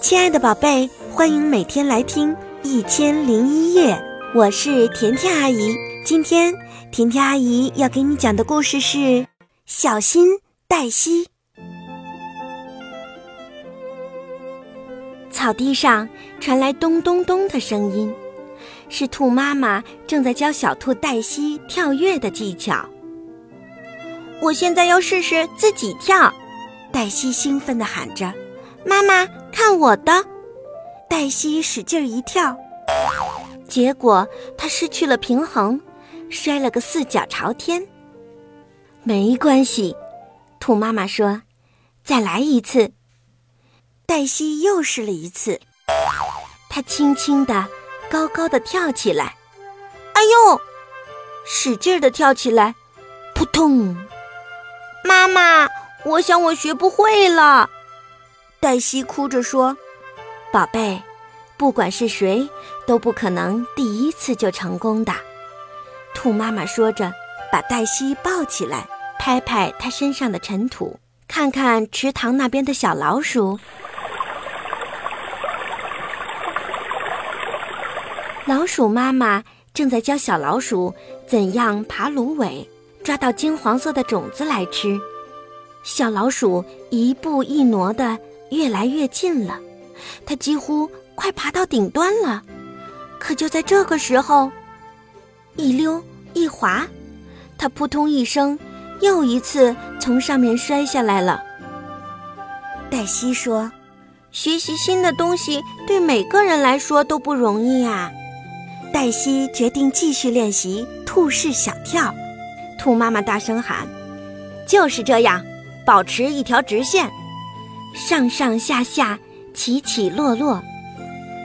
亲爱的宝贝，欢迎每天来听《一千零一夜》，我是甜甜阿姨。今天甜甜阿姨要给你讲的故事是《小心黛西》。草地上传来咚咚咚的声音，是兔妈妈正在教小兔黛西跳跃的技巧。我现在要试试自己跳，黛西兴奋地喊着：“妈妈，看我的！”黛西使劲一跳，结果她失去了平衡，摔了个四脚朝天。没关系，兔妈妈说：“再来一次。”黛西又试了一次，她轻轻地、高高的跳起来，哎呦，使劲的跳起来，扑通！妈妈，我想我学不会了。黛西哭着说：“宝贝，不管是谁，都不可能第一次就成功的。”兔妈妈说着，把黛西抱起来，拍拍她身上的尘土，看看池塘那边的小老鼠。老鼠妈妈正在教小老鼠怎样爬芦苇，抓到金黄色的种子来吃。小老鼠一步一挪地越来越近了，它几乎快爬到顶端了。可就在这个时候，一溜一滑，它扑通一声，又一次从上面摔下来了。黛西说：“学习新的东西对每个人来说都不容易啊。”黛西决定继续练习兔式小跳。兔妈妈大声喊：“就是这样，保持一条直线，上上下下，起起落落。”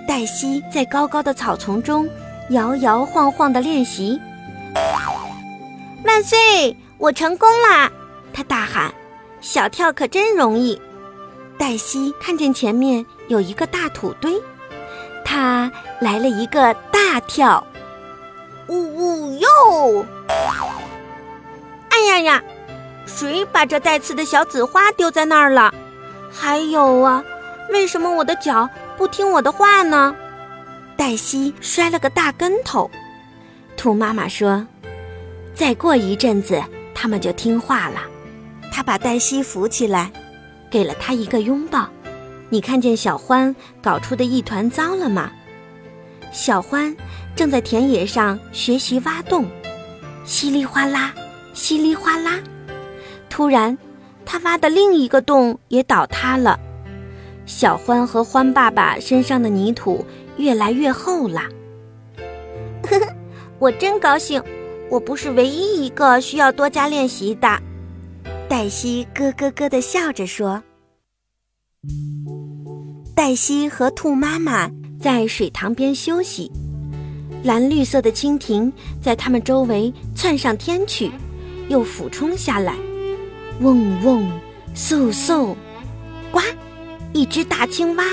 黛西在高高的草丛中摇摇晃晃地练习。万岁！我成功啦！她大喊：“小跳可真容易。”黛西看见前面有一个大土堆。他来了一个大跳，呜呜哟！哎呀呀，谁把这带刺的小紫花丢在那儿了？还有啊，为什么我的脚不听我的话呢？黛西摔了个大跟头。兔妈妈说：“再过一阵子，他们就听话了。”她把黛西扶起来，给了她一个拥抱。你看见小欢搞出的一团糟了吗？小欢正在田野上学习挖洞，稀里哗啦，稀里哗啦。突然，他挖的另一个洞也倒塌了。小欢和欢爸爸身上的泥土越来越厚了。呵呵，我真高兴，我不是唯一一个需要多加练习的。黛西咯咯咯地笑着说。黛西和兔妈妈在水塘边休息，蓝绿色的蜻蜓在它们周围窜上天去，又俯冲下来，嗡嗡，嗖嗖，呱！一只大青蛙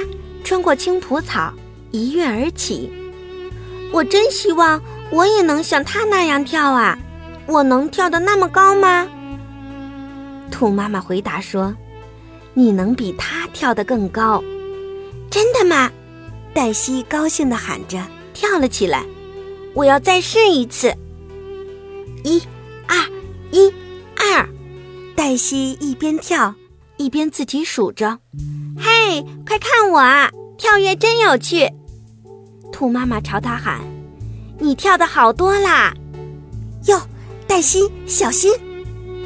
穿过青蒲草，一跃而起。我真希望我也能像它那样跳啊！我能跳得那么高吗？兔妈妈回答说：“你能比它跳得更高。”真的吗？黛西高兴地喊着，跳了起来。我要再试一次。一、二、一、二。黛西一边跳，一边自己数着。嘿，快看我啊！跳跃真有趣。兔妈妈朝他喊：“你跳的好多啦！”哟，黛西小心！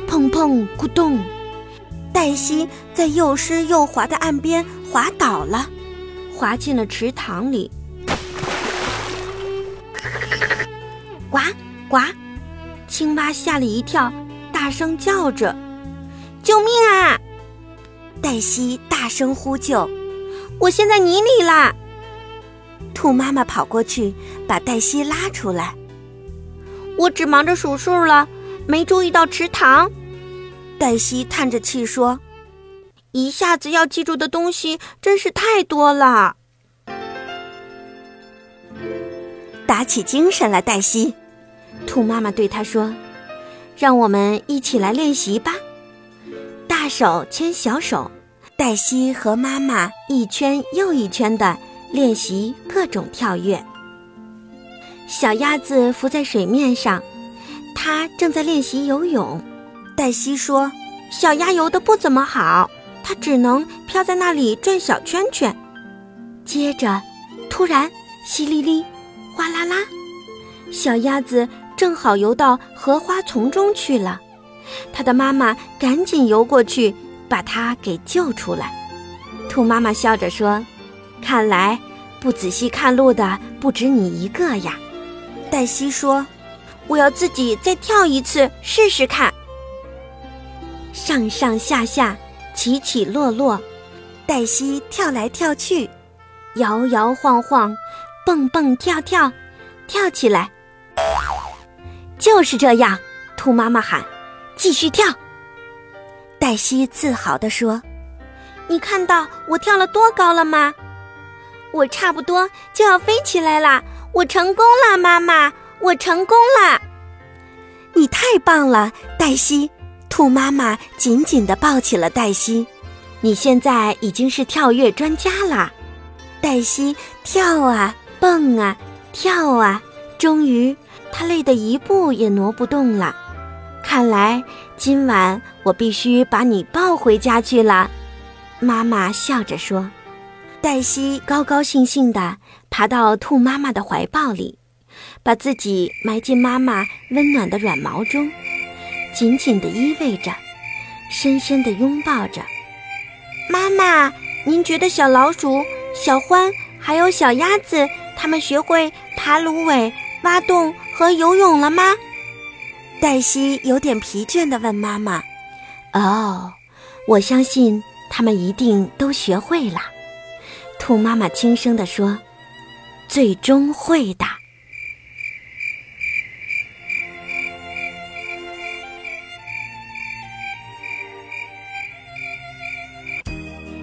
砰砰咕咚，黛西在又湿又滑的岸边滑倒了。滑进了池塘里，呱呱！青蛙吓了一跳，大声叫着：“救命啊！”黛西大声呼救：“我陷在泥里啦！”兔妈妈跑过去，把黛西拉出来。我只忙着数数了，没注意到池塘。黛西叹着气说。一下子要记住的东西真是太多了。打起精神来，黛西。兔妈妈对她说：“让我们一起来练习吧。大手牵小手，黛西和妈妈一圈又一圈地练习各种跳跃。小鸭子浮在水面上，它正在练习游泳。黛西说：“小鸭游得不怎么好，它只能飘在那里转小圈圈。”接着，突然，淅沥沥，哗啦啦，小鸭子正好游到荷花丛中去了。它的妈妈赶紧游过去，把它给救出来。兔妈妈笑着说：“看来不仔细看路的不止你一个呀。”黛西说：“我要自己再跳一次试试看。”上上下下，起起落落，黛西跳来跳去，摇摇晃晃，蹦蹦跳跳，跳起来。就是这样，兔妈妈喊：“继续跳！”黛西自豪地说：“你看到我跳了多高了吗？我差不多就要飞起来啦！”我成功了，妈妈！我成功了！你太棒了，黛西！兔妈妈紧紧地抱起了黛西。你现在已经是跳跃专家了。黛西跳啊蹦啊跳啊，终于，她累得一步也挪不动了。看来今晚我必须把你抱回家去了。妈妈笑着说。黛西高高兴兴地爬到兔妈妈的怀抱里，把自己埋进妈妈温暖的软毛中，紧紧地依偎着，深深地拥抱着。妈妈，您觉得小老鼠、小獾还有小鸭子，它们学会爬芦苇、挖洞和游泳了吗？黛西有点疲倦地问妈妈。哦，我相信他们一定都学会了。兔妈妈轻声地说：“最终会的。”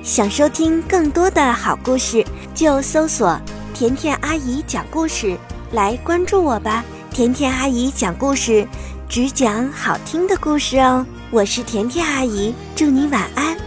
想收听更多的好故事，就搜索“甜甜阿姨讲故事”来关注我吧。甜甜阿姨讲故事，只讲好听的故事哦。我是甜甜阿姨，祝你晚安。